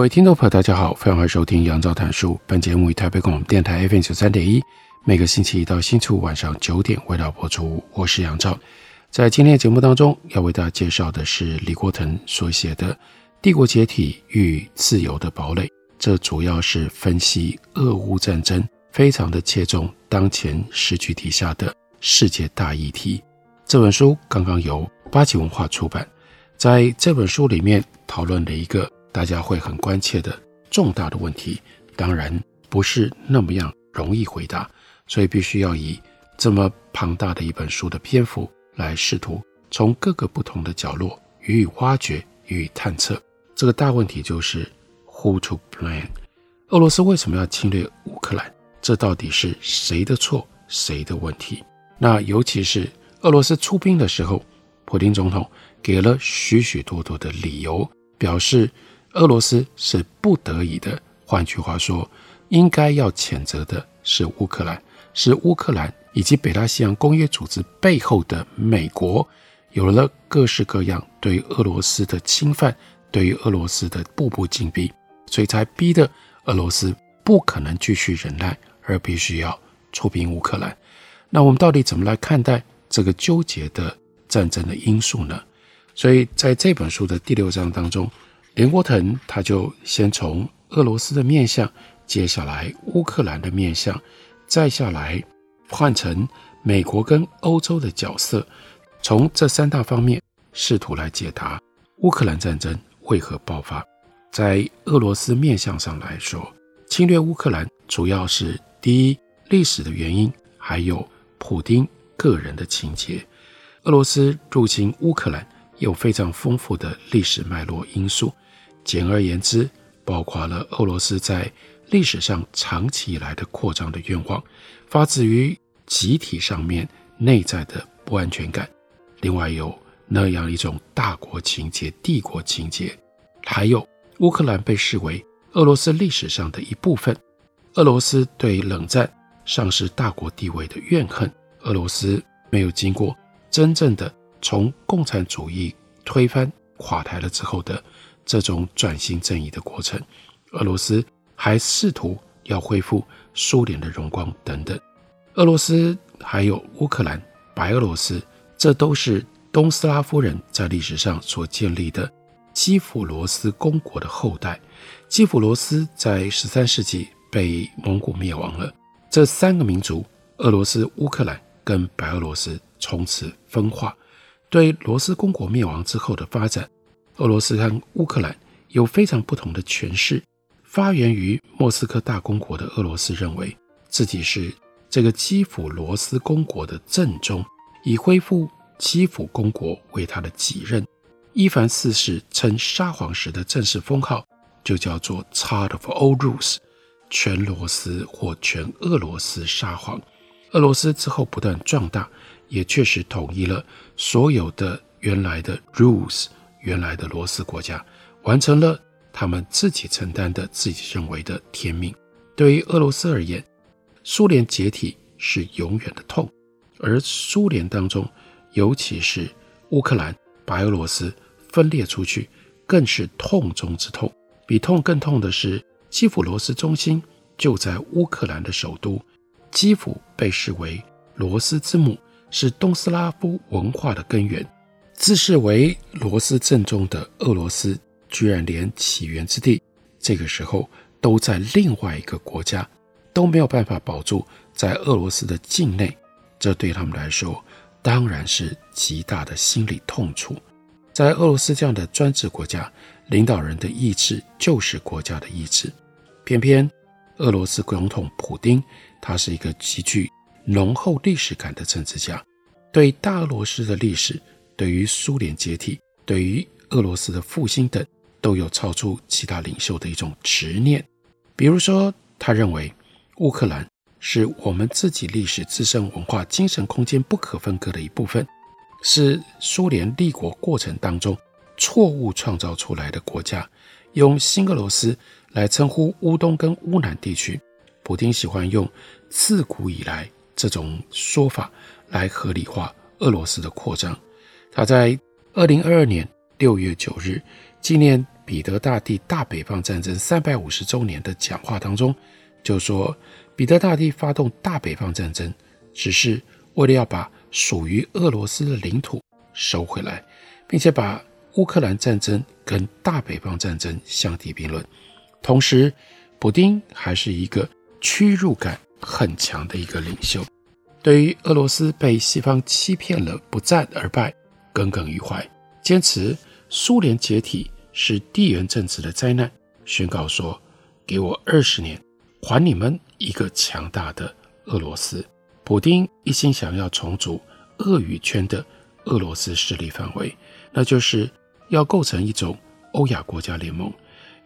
各位听众朋友，大家好，欢迎收听杨照谈书。本节目以台北广播电台 FM 九三点一，每个星期一到星期五晚上九点为大家播出。我是杨照，在今天的节目当中，要为大家介绍的是李国腾所写的《帝国解体与自由的堡垒》，这主要是分析俄乌战争，非常的切中当前时局底下的世界大议题。这本书刚刚由八旗文化出版，在这本书里面讨论了一个。大家会很关切的重大的问题，当然不是那么样容易回答，所以必须要以这么庞大的一本书的篇幅来试图从各个不同的角落予以挖掘、予以探测。这个大问题就是 Who to blame？俄罗斯为什么要侵略乌克兰？这到底是谁的错、谁的问题？那尤其是俄罗斯出兵的时候，普丁总统给了许许多多的理由，表示。俄罗斯是不得已的，换句话说，应该要谴责的是乌克兰，是乌克兰以及北大西洋公约组织背后的美国，有了各式各样对俄罗斯的侵犯，对于俄罗斯的步步紧逼，所以才逼得俄罗斯不可能继续忍耐，而必须要出兵乌克兰。那我们到底怎么来看待这个纠结的战争的因素呢？所以在这本书的第六章当中。连国腾他就先从俄罗斯的面相，接下来乌克兰的面相，再下来换成美国跟欧洲的角色，从这三大方面试图来解答乌克兰战争为何爆发。在俄罗斯面相上来说，侵略乌克兰主要是第一历史的原因，还有普丁个人的情节。俄罗斯入侵乌克兰。有非常丰富的历史脉络因素，简而言之，包括了俄罗斯在历史上长期以来的扩张的愿望，发自于集体上面内在的不安全感，另外有那样一种大国情结、帝国情结，还有乌克兰被视为俄罗斯历史上的一部分，俄罗斯对冷战丧失大国地位的怨恨，俄罗斯没有经过真正的。从共产主义推翻垮台了之后的这种转型正义的过程，俄罗斯还试图要恢复苏联的荣光等等。俄罗斯还有乌克兰、白俄罗斯，这都是东斯拉夫人在历史上所建立的基辅罗斯公国的后代。基辅罗斯在十三世纪被蒙古灭亡了，这三个民族——俄罗斯、乌克兰跟白俄罗斯——从此分化。对罗斯公国灭亡之后的发展，俄罗斯和乌克兰有非常不同的诠释。发源于莫斯科大公国的俄罗斯认为自己是这个基辅罗斯公国的正宗，以恢复基辅公国为他的己任。伊凡四世称沙皇时的正式封号就叫做 Tsar of all Rus，全罗斯或全俄罗斯沙皇。俄罗斯之后不断壮大。也确实统一了所有的原来的 rules，原来的罗斯国家，完成了他们自己承担的、自己认为的天命。对于俄罗斯而言，苏联解体是永远的痛，而苏联当中，尤其是乌克兰、白俄罗斯分裂出去，更是痛中之痛。比痛更痛的是，基辅罗斯中心就在乌克兰的首都，基辅被视为罗斯之母。是东斯拉夫文化的根源，自视为罗斯正宗的俄罗斯，居然连起源之地，这个时候都在另外一个国家，都没有办法保住在俄罗斯的境内，这对他们来说当然是极大的心理痛楚。在俄罗斯这样的专制国家，领导人的意志就是国家的意志，偏偏俄罗斯总统普丁，他是一个极具浓厚历史感的政治家，对大俄罗斯的历史，对于苏联解体对于俄罗斯的复兴等，都有超出其他领袖的一种执念。比如说，他认为乌克兰是我们自己历史、自身文化、精神空间不可分割的一部分，是苏联立国过程当中错误创造出来的国家。用新俄罗斯来称呼乌东跟乌南地区，普丁喜欢用自古以来这种说法来合理化俄罗斯的扩张。他在二零二二年六月九日纪念彼得大帝大北方战争三百五十周年的讲话当中，就说彼得大帝发动大北方战争，只是为了要把属于俄罗斯的领土收回来，并且把乌克兰战争跟大北方战争相提并论。同时，普丁还是一个屈辱感很强的一个领袖，对于俄罗斯被西方欺骗了不战而败。耿耿于怀，坚持苏联解体是地缘政治的灾难，宣告说：“给我二十年，还你们一个强大的俄罗斯。”普丁一心想要重组俄语圈的俄罗斯势力范围，那就是要构成一种欧亚国家联盟。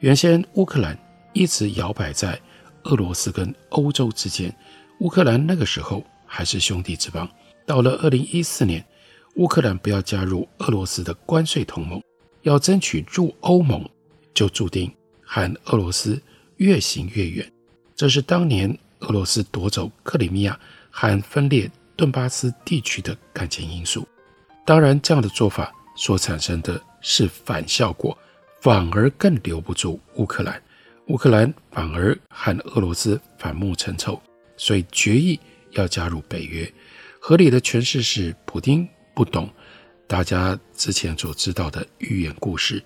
原先乌克兰一直摇摆在俄罗斯跟欧洲之间，乌克兰那个时候还是兄弟之邦。到了二零一四年。乌克兰不要加入俄罗斯的关税同盟，要争取入欧盟，就注定和俄罗斯越行越远。这是当年俄罗斯夺走克里米亚和分裂顿巴斯地区的感情因素。当然，这样的做法所产生的是反效果，反而更留不住乌克兰。乌克兰反而和俄罗斯反目成仇，所以决议要加入北约。合理的诠释是，普丁。不懂大家之前所知道的寓言故事，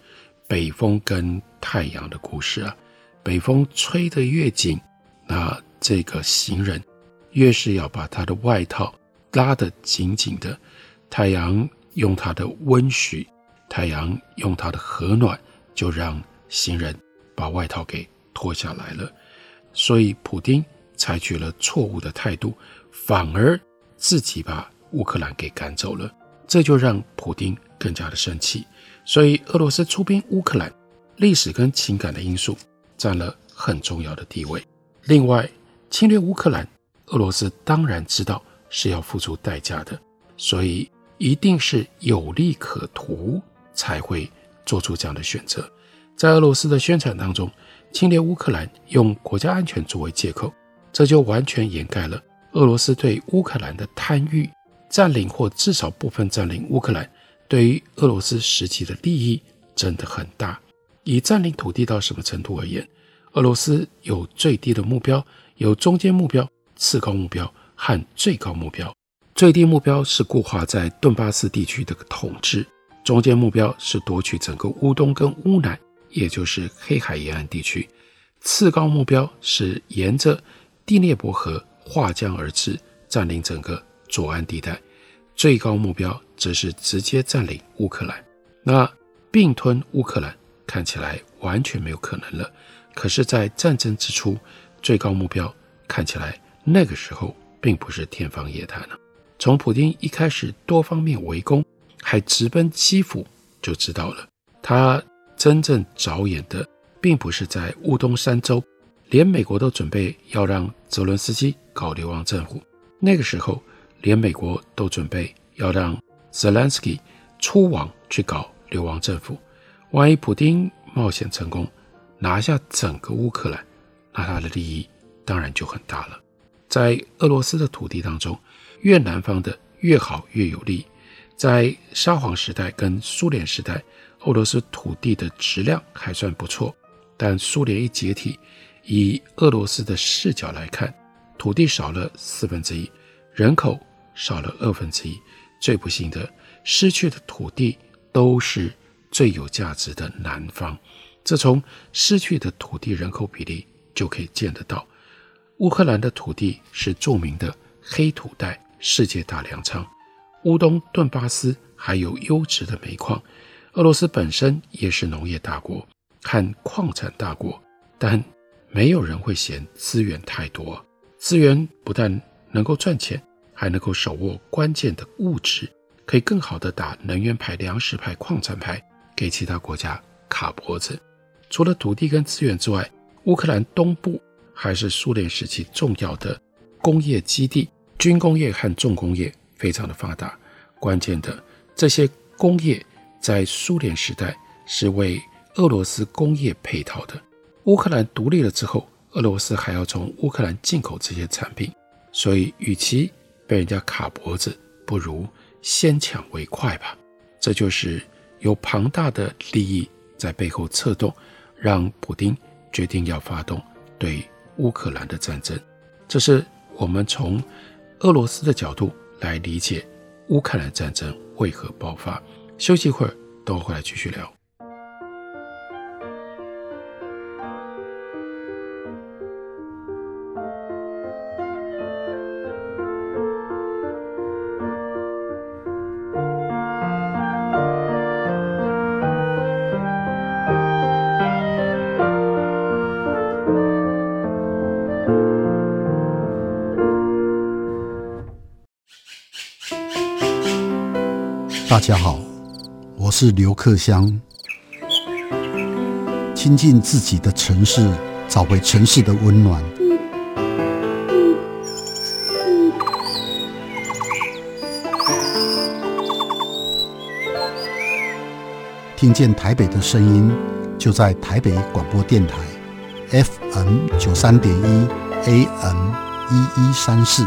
北风跟太阳的故事啊。北风吹得越紧，那这个行人越是要把他的外套拉得紧紧的。太阳用它的温煦，太阳用它的和暖，就让行人把外套给脱下来了。所以，普丁采取了错误的态度，反而自己把乌克兰给赶走了。这就让普丁更加的生气，所以俄罗斯出兵乌克兰，历史跟情感的因素占了很重要的地位。另外，侵略乌克兰，俄罗斯当然知道是要付出代价的，所以一定是有利可图才会做出这样的选择。在俄罗斯的宣传当中，侵略乌克兰用国家安全作为借口，这就完全掩盖了俄罗斯对乌克兰的贪欲。占领或至少部分占领乌克兰，对于俄罗斯实际的利益真的很大。以占领土地到什么程度而言，俄罗斯有最低的目标，有中间目标、次高目标和最高目标。最低目标是固化在顿巴斯地区的统治，中间目标是夺取整个乌东跟乌南，也就是黑海沿岸地区。次高目标是沿着第聂伯河划江而治，占领整个。左岸地带，最高目标则是直接占领乌克兰。那并吞乌克兰看起来完全没有可能了。可是，在战争之初，最高目标看起来那个时候并不是天方夜谭了。从普丁一开始多方面围攻，还直奔基辅，就知道了他真正着眼的并不是在乌东三州，连美国都准备要让泽伦斯基搞流亡政府。那个时候。连美国都准备要让泽连斯基出网去搞流亡政府，万一普丁冒险成功拿下整个乌克兰，那他的利益当然就很大了。在俄罗斯的土地当中，越南方的越好越有利。在沙皇时代跟苏联时代，俄罗斯土地的质量还算不错，但苏联一解体，以俄罗斯的视角来看，土地少了四分之一，人口。少了二分之一，最不幸的，失去的土地都是最有价值的南方。这从失去的土地人口比例就可以见得到。乌克兰的土地是著名的黑土带、世界大粮仓，乌东顿巴斯还有优质的煤矿。俄罗斯本身也是农业大国和矿产大国，但没有人会嫌资源太多。资源不但能够赚钱。还能够手握关键的物质，可以更好地打能源牌、粮食牌、矿产牌，给其他国家卡脖子。除了土地跟资源之外，乌克兰东部还是苏联时期重要的工业基地，军工业和重工业非常的发达。关键的这些工业在苏联时代是为俄罗斯工业配套的。乌克兰独立了之后，俄罗斯还要从乌克兰进口这些产品，所以与其被人家卡脖子，不如先抢为快吧。这就是有庞大的利益在背后策动。让普丁决定要发动对乌克兰的战争，这是我们从俄罗斯的角度来理解乌克兰战争为何爆发。休息一会儿，等我回来继续聊。大家好，是刘克襄。亲近自己的城市，找回城市的温暖。听见台北的声音，就在台北广播电台，FM 九三点一，AM 一一三四。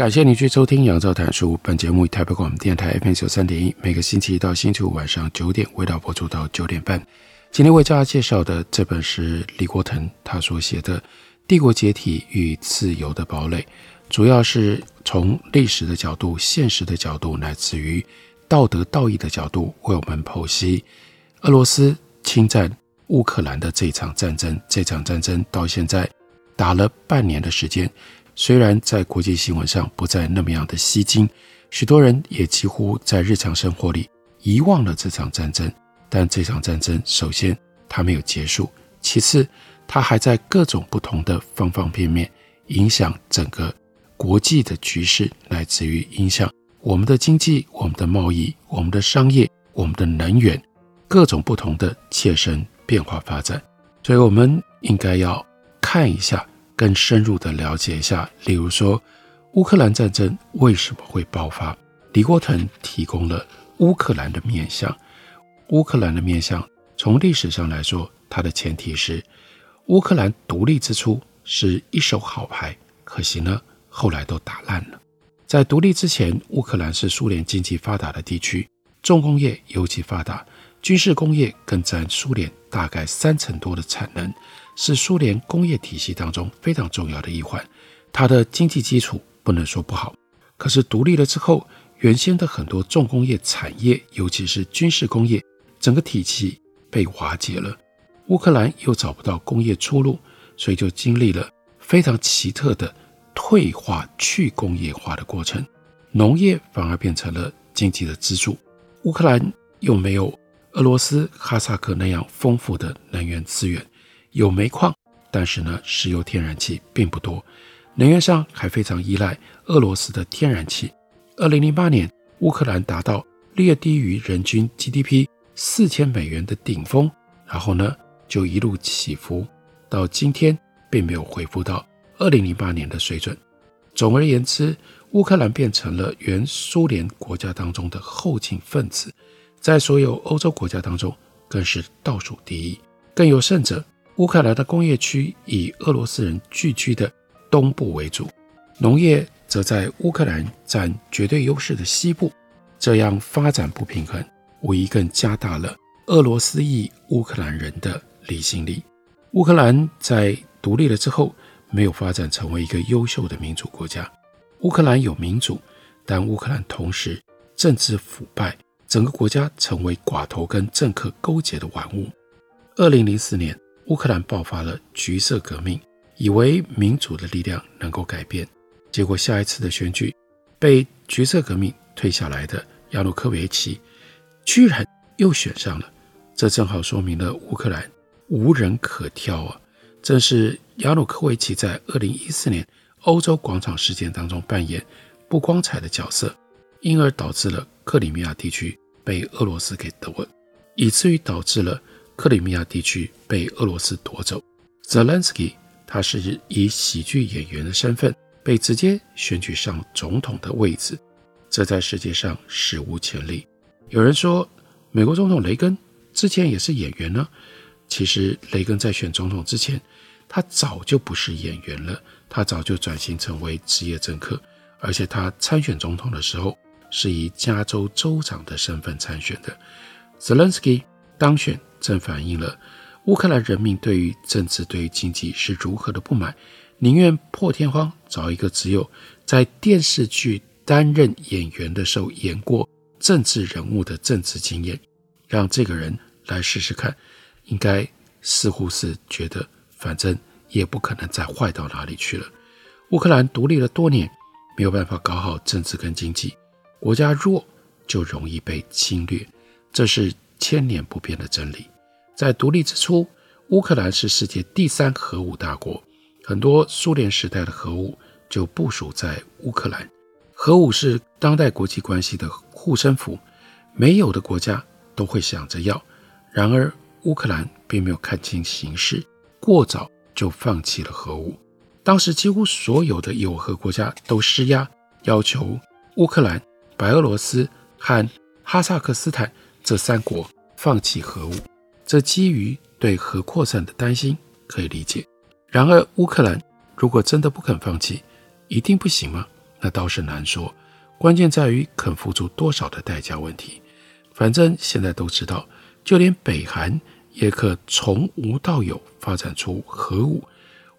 感谢您去收听《杨照谈书》。本节目以台北广播电台 FM 九三点一，每个星期一到星期五晚上九点，为大家播出到九点半。今天为大家介绍的这本是李国腾他所写的《帝国解体与自由的堡垒》，主要是从历史的角度、现实的角度，乃至于道德道义的角度，为我们剖析俄罗斯侵占乌克兰的这场战争。这场战争到现在打了半年的时间。虽然在国际新闻上不再那么样的吸睛，许多人也几乎在日常生活里遗忘了这场战争。但这场战争，首先它没有结束，其次它还在各种不同的方方面面影响整个国际的局势，乃至于影响我们的经济、我们的贸易、我们的商业、我们的能源，各种不同的切身变化发展。所以，我们应该要看一下。更深入的了解一下，例如说，乌克兰战争为什么会爆发？李国腾提供了乌克兰的面相。乌克兰的面相，从历史上来说，它的前提是乌克兰独立之初是一手好牌，可惜呢，后来都打烂了。在独立之前，乌克兰是苏联经济发达的地区，重工业尤其发达，军事工业更占苏联大概三成多的产能。是苏联工业体系当中非常重要的一环，它的经济基础不能说不好，可是独立了之后，原先的很多重工业产业，尤其是军事工业，整个体系被瓦解了。乌克兰又找不到工业出路，所以就经历了非常奇特的退化、去工业化的过程，农业反而变成了经济的支柱。乌克兰又没有俄罗斯、哈萨克那样丰富的能源资源。有煤矿，但是呢，石油、天然气并不多。能源上还非常依赖俄罗斯的天然气。二零零八年，乌克兰达到略低于人均 GDP 四千美元的顶峰，然后呢，就一路起伏，到今天并没有恢复到二零零八年的水准。总而言之，乌克兰变成了原苏联国家当中的后进分子，在所有欧洲国家当中更是倒数第一。更有甚者。乌克兰的工业区以俄罗斯人聚居的东部为主，农业则在乌克兰占绝对优势的西部。这样发展不平衡，无疑更加大了俄罗斯裔乌克兰人的离心力。乌克兰在独立了之后，没有发展成为一个优秀的民主国家。乌克兰有民主，但乌克兰同时政治腐败，整个国家成为寡头跟政客勾结的玩物。二零零四年，乌克兰爆发了橘色革命，以为民主的力量能够改变，结果下一次的选举被橘色革命退下来的亚努科维奇居然又选上了，这正好说明了乌克兰无人可挑啊！正是亚努科维奇在二零一四年欧洲广场事件当中扮演不光彩的角色，因而导致了克里米亚地区被俄罗斯给夺，以至于导致了克里米亚地区被俄罗斯夺走。泽连斯基他是以喜剧演员的身份被直接选举上总统的位置。这在世界上史无前例。有人说，美国总统雷根之前也是演员呢。其实，雷根在选总统之前，他早就不是演员了，他早就转型成为职业政客。而且，他参选总统的时候是以加州州长的身份参选的。泽连斯基当选，正反映了乌克兰人民对于政治、对于经济是如何的不满，宁愿破天荒找一个只有在电视剧。担任演员的时候演过政治人物的政治经验，让这个人来试试看，应该似乎是觉得反正也不可能再坏到哪里去了。乌克兰独立了多年，没有办法搞好政治跟经济，国家弱就容易被侵略，这是千年不变的真理。在独立之初，乌克兰是世界第三核武大国，很多苏联时代的核武就部署在乌克兰。核武是当代国际关系的护身符，没有的国家都会想着要。然而，乌克兰并没有看清形势，过早就放弃了核武。当时，几乎所有的有核国家都施压，要求乌克兰、白俄罗斯和哈萨克斯坦这三国放弃核武。这基于对核扩散的担心，可以理解。然而，乌克兰如果真的不肯放弃，一定不行吗？那倒是难说，关键在于肯付出多少的代价问题。反正现在都知道，就连北韩也可从无到有发展出核武。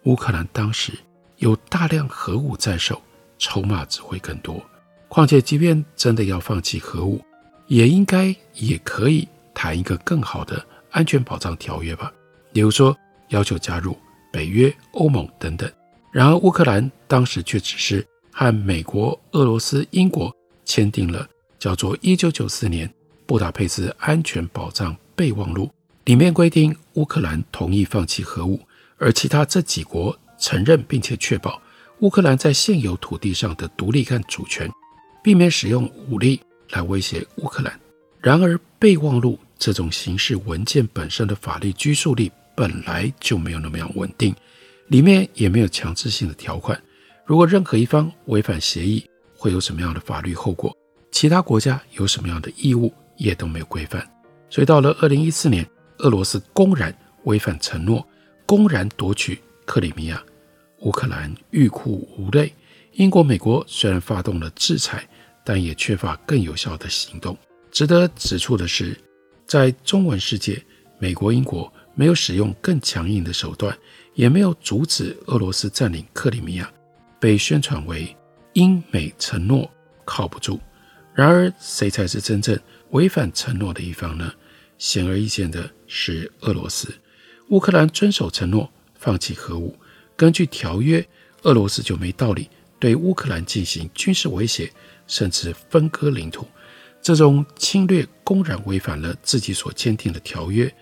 乌克兰当时有大量核武在手，筹码只会更多。况且，即便真的要放弃核武，也应该也可以谈一个更好的安全保障条约吧，比如说要求加入北约、欧盟等等。然而，乌克兰当时却只是。和美国、俄罗斯、英国签订了叫做《一九九四年布达佩斯安全保障备忘录》，里面规定乌克兰同意放弃核武，而其他这几国承认并且确保乌克兰在现有土地上的独立和主权，避免使用武力来威胁乌克兰。然而，备忘录这种形式文件本身的法律拘束力本来就没有那么样稳定，里面也没有强制性的条款。如果任何一方违反协议，会有什么样的法律后果？其他国家有什么样的义务，也都没有规范。所以到了二零一四年，俄罗斯公然违反承诺，公然夺取克里米亚，乌克兰欲哭无泪。英国、美国虽然发动了制裁，但也缺乏更有效的行动。值得指出的是，在中文世界，美国、英国没有使用更强硬的手段，也没有阻止俄罗斯占领克里米亚。被宣传为英美承诺靠不住，然而谁才是真正违反承诺的一方呢？显而易见的是俄罗斯。乌克兰遵守承诺，放弃核武，根据条约，俄罗斯就没道理对乌克兰进行军事威胁，甚至分割领土。这种侵略公然违反了自己所签订的条约。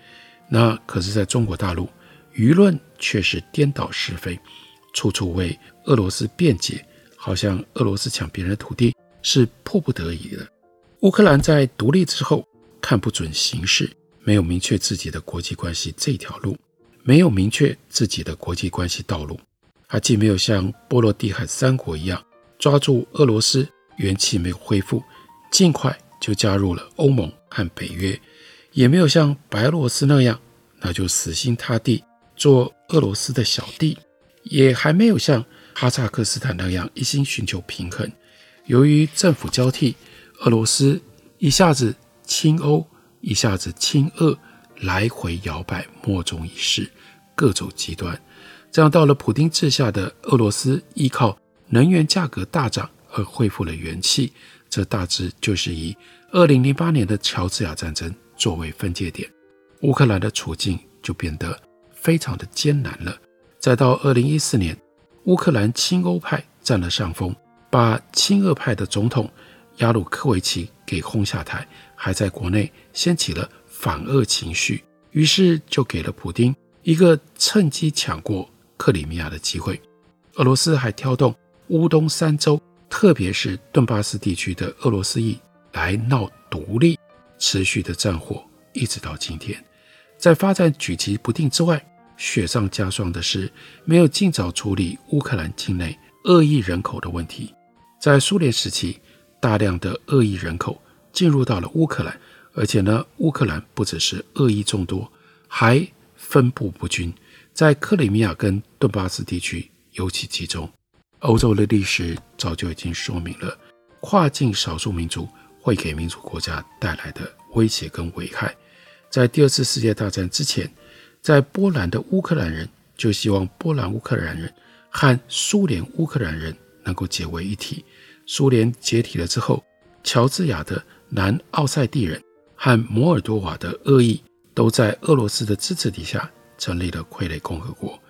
那可是在中国大陆，舆论却是颠倒是非。处处为俄罗斯辩解，好像俄罗斯抢别人的土地是迫不得已的。乌克兰在独立之后看不准形势，没有明确自己的国际关系这条路，没有明确自己的国际关系道路。他既没有像波罗的海三国一样抓住俄罗斯元气没有恢复，尽快就加入了欧盟和北约，也没有像白俄罗斯那样，那就死心塌地。做俄罗斯的小弟，也还没有像哈萨克斯坦那样一心寻求平衡。由于政府交替，俄罗斯一下子亲欧，一下子亲俄，来回摇摆，莫衷一是，各走极端。这样到了普丁治下的俄罗斯，依靠能源价格大涨而恢复了元气。这大致就是以二零零八年的乔治亚战争作为分界点，乌克兰的处境就变得非常的艰难了。再到二零一四年，乌克兰亲欧派占了上风，把亲俄派的总统亚努科维奇给轰下台，还在国内掀起了反俄情绪，于是就给了普丁一个趁机抢过克里米亚的机会。俄罗斯还挑动乌东三州。特别是顿巴斯地区的俄罗斯裔来闹独立，持续的战火一直到今天，在发展举棋不定之外，雪上加霜的是没有尽早处理乌克兰境内恶意人口的问题。在苏联时期，大量的恶意人口进入到了乌克兰，而且呢，乌克兰不只是恶意众多，还分布不均，在克里米亚跟顿巴斯地区尤其集中。欧洲的历史早就已经说明了，跨境少数民族会给民主国家带来的威胁跟危害。在第二次世界大战之前，在波兰的乌克兰人就希望波兰乌克兰人和苏联乌克兰人能够结为一体。苏联解体了之后，乔治亚的南奥塞蒂人和摩尔多瓦的俄裔都在俄罗斯的支持底下成立了傀儡共和国。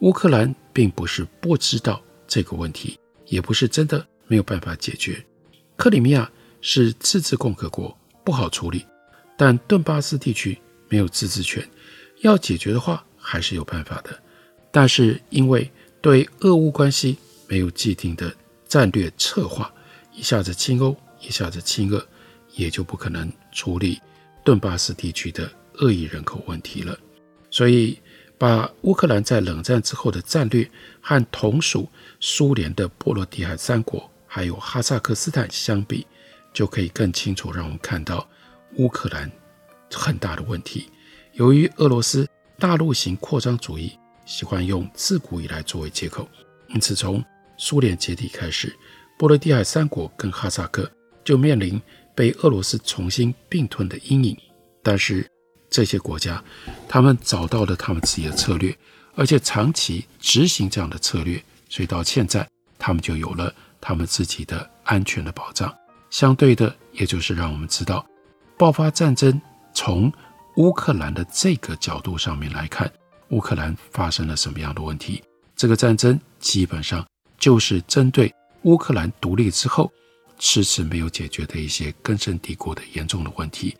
乌克兰并不是不知道。这个问题也不是真的没有办法解决。克里米亚是自治共和国，不好处理，但顿巴斯地区没有自治权，要解决的话还是有办法的。但是因为对俄乌关系没有既定的战略策划，一下子亲欧，一下子亲俄，也就不可能处理顿巴斯地区的恶意人口问题了。所以。把乌克兰在冷战之后的战略和同属苏联的波罗的海三国，还有哈萨克斯坦相比，就可以更清楚让我们看到乌克兰很大的问题。由于俄罗斯大陆型扩张主义喜欢用自古以来作为借口，因此从苏联解体开始，波罗的海三国跟哈萨克就面临被俄罗斯重新并吞的阴影。但是，这些国家，他们找到了他们自己的策略，而且长期执行这样的策略，所以到现在，他们就有了他们自己的安全的保障。相对的，也就是让我们知道，爆发战争从乌克兰的这个角度上面来看，乌克兰发生了什么样的问题？这个战争基本上就是针对乌克兰独立之后迟迟没有解决的一些根深蒂固的严重的问题。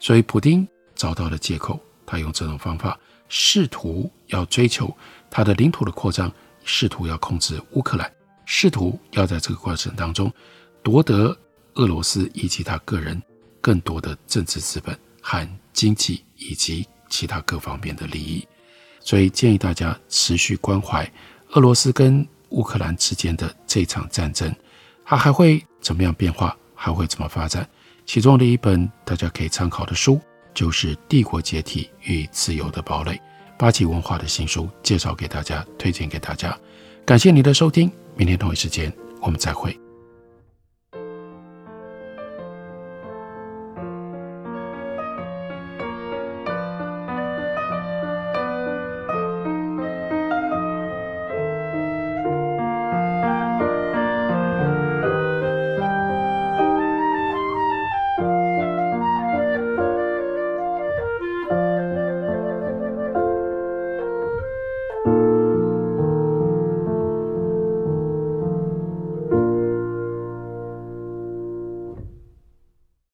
所以，普丁。找到了借口，他用这种方法试图要追求他的领土的扩张，试图要控制乌克兰，试图要在这个过程当中夺得俄罗斯以及他个人更多的政治资本和经济以及其他各方面的利益。所以建议大家持续关怀俄罗斯跟乌克兰之间的这场战争，它还会怎么样变化，还会怎么发展？其中的一本大家可以参考的书。就是《帝国解体与自由的堡垒》，八旗文化的新书，介绍给大家，推荐给大家。感谢您的收听，明天同一时间我们再会。